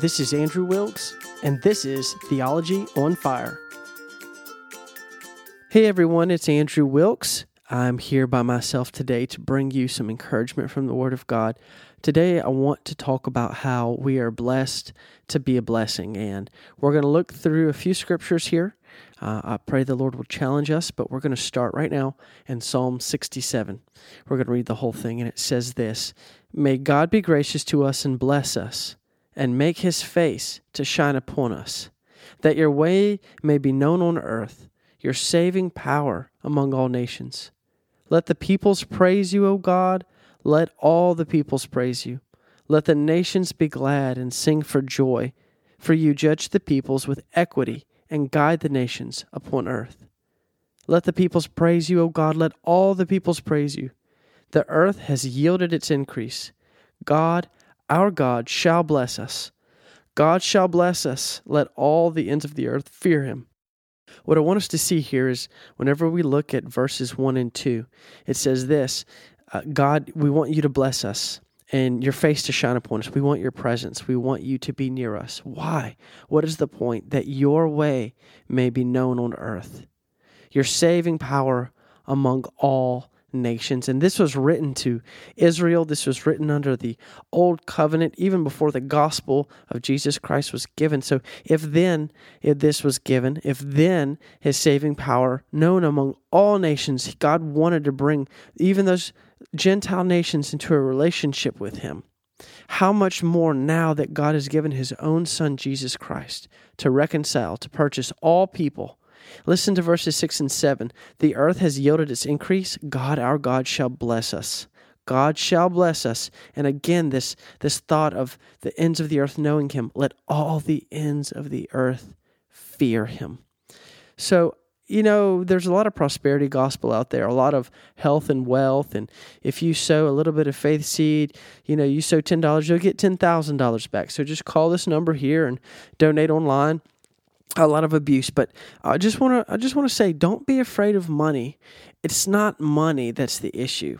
This is Andrew Wilkes, and this is Theology on Fire. Hey everyone, it's Andrew Wilkes. I'm here by myself today to bring you some encouragement from the Word of God. Today, I want to talk about how we are blessed to be a blessing, and we're going to look through a few scriptures here. Uh, I pray the Lord will challenge us, but we're going to start right now in Psalm 67. We're going to read the whole thing, and it says this May God be gracious to us and bless us, and make his face to shine upon us, that your way may be known on earth, your saving power among all nations. Let the peoples praise you, O God. Let all the peoples praise you. Let the nations be glad and sing for joy, for you judge the peoples with equity and guide the nations upon earth. Let the peoples praise you, O God. Let all the peoples praise you. The earth has yielded its increase. God, our God, shall bless us. God shall bless us. Let all the ends of the earth fear him. What I want us to see here is whenever we look at verses 1 and 2, it says this uh, God, we want you to bless us and your face to shine upon us. We want your presence. We want you to be near us. Why? What is the point? That your way may be known on earth, your saving power among all nations. And this was written to Israel. This was written under the old covenant, even before the gospel of Jesus Christ was given. So, if then if this was given, if then his saving power known among all nations, God wanted to bring even those Gentile nations into a relationship with him. How much more now that God has given his own Son, Jesus Christ, to reconcile, to purchase all people Listen to verses 6 and 7. The earth has yielded its increase. God, our God, shall bless us. God shall bless us. And again, this, this thought of the ends of the earth knowing him. Let all the ends of the earth fear him. So, you know, there's a lot of prosperity gospel out there, a lot of health and wealth. And if you sow a little bit of faith seed, you know, you sow $10, you'll get $10,000 back. So just call this number here and donate online a lot of abuse but i just want to i just want to say don't be afraid of money. It's not money that's the issue.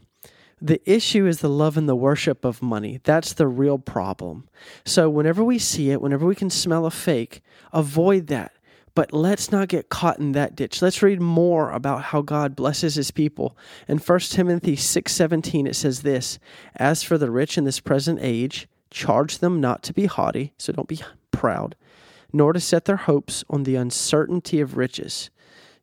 The issue is the love and the worship of money. That's the real problem. So whenever we see it whenever we can smell a fake avoid that. But let's not get caught in that ditch. Let's read more about how god blesses his people. In 1 timothy 6.17 it says this as for the rich in this present age charge them not to be haughty so don't be proud nor to set their hopes on the uncertainty of riches.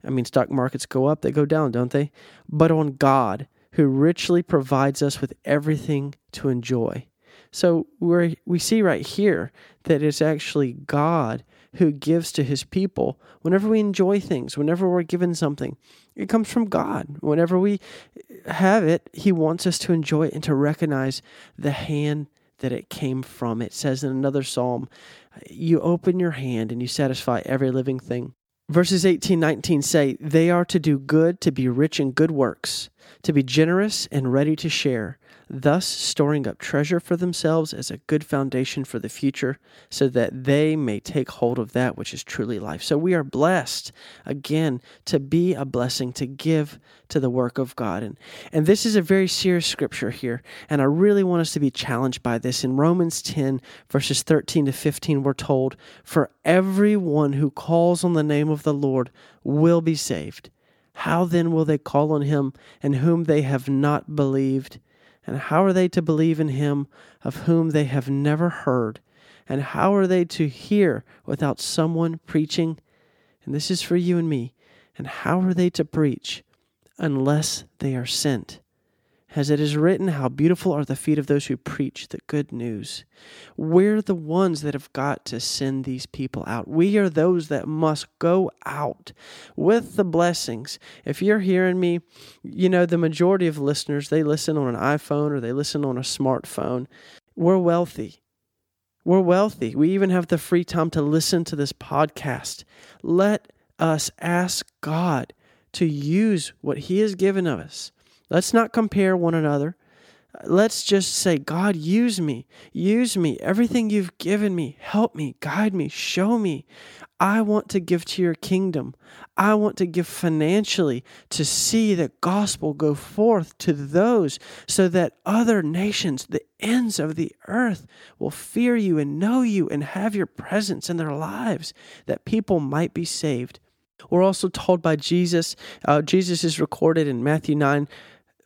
I mean, stock markets go up, they go down, don't they? But on God, who richly provides us with everything to enjoy. So we we see right here that it's actually God who gives to his people whenever we enjoy things, whenever we're given something. It comes from God. Whenever we have it, he wants us to enjoy it and to recognize the hand that it came from. It says in another psalm, You open your hand and you satisfy every living thing. Verses 18 19 say, They are to do good, to be rich in good works, to be generous and ready to share thus storing up treasure for themselves as a good foundation for the future, so that they may take hold of that which is truly life. So we are blessed, again, to be a blessing, to give to the work of God. And, and this is a very serious scripture here, and I really want us to be challenged by this. In Romans 10, verses 13 to 15, we're told, For everyone who calls on the name of the Lord will be saved. How then will they call on him in whom they have not believed? And how are they to believe in him of whom they have never heard? And how are they to hear without someone preaching? And this is for you and me. And how are they to preach unless they are sent? As it is written, How beautiful are the feet of those who preach the good news. We're the ones that have got to send these people out. We are those that must go out with the blessings. If you're hearing me, you know, the majority of listeners, they listen on an iPhone or they listen on a smartphone. We're wealthy. We're wealthy. We even have the free time to listen to this podcast. Let us ask God to use what He has given us Let's not compare one another. Let's just say, God, use me. Use me. Everything you've given me, help me, guide me, show me. I want to give to your kingdom. I want to give financially to see the gospel go forth to those so that other nations, the ends of the earth, will fear you and know you and have your presence in their lives, that people might be saved. We're also told by Jesus, uh, Jesus is recorded in Matthew 9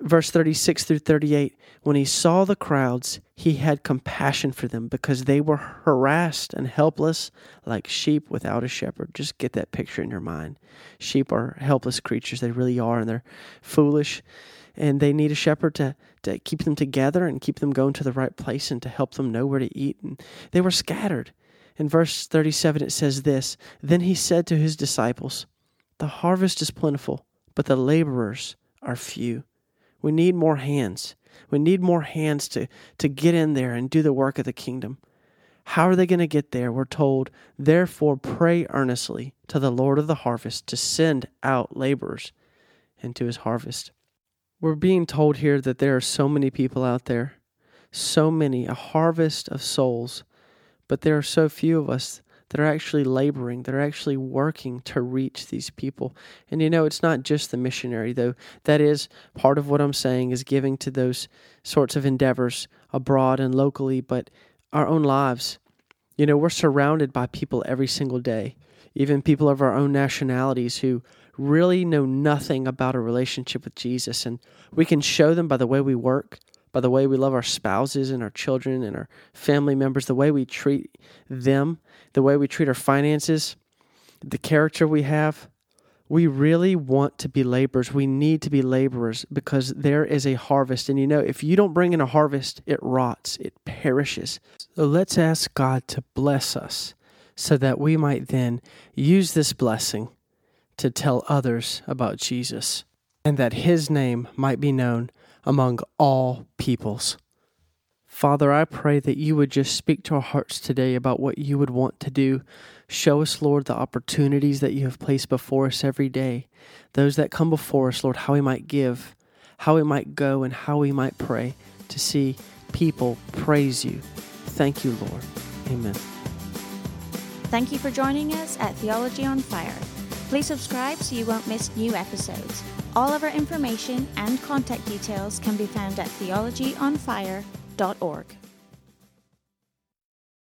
verse 36 through 38 when he saw the crowds he had compassion for them because they were harassed and helpless like sheep without a shepherd. Just get that picture in your mind. Sheep are helpless creatures. They really are and they're foolish and they need a shepherd to, to keep them together and keep them going to the right place and to help them know where to eat and they were scattered. In verse 37 it says this then he said to his disciples the harvest is plentiful but the laborers are few we need more hands. We need more hands to, to get in there and do the work of the kingdom. How are they going to get there? We're told, therefore, pray earnestly to the Lord of the harvest to send out laborers into his harvest. We're being told here that there are so many people out there, so many, a harvest of souls, but there are so few of us that are actually laboring, that are actually working to reach these people. And you know, it's not just the missionary, though. That is part of what I'm saying is giving to those sorts of endeavors abroad and locally, but our own lives. You know, we're surrounded by people every single day, even people of our own nationalities who really know nothing about a relationship with Jesus. And we can show them by the way we work, by the way we love our spouses and our children and our family members, the way we treat them, the way we treat our finances, the character we have. We really want to be laborers. We need to be laborers because there is a harvest. And you know, if you don't bring in a harvest, it rots, it perishes. So let's ask God to bless us so that we might then use this blessing to tell others about Jesus and that his name might be known among all peoples. Father, I pray that you would just speak to our hearts today about what you would want to do. Show us, Lord, the opportunities that you have placed before us every day. Those that come before us, Lord, how we might give, how we might go, and how we might pray to see people praise you. Thank you, Lord. Amen. Thank you for joining us at Theology on Fire. Please subscribe so you won't miss new episodes. All of our information and contact details can be found at theologyonfire.org.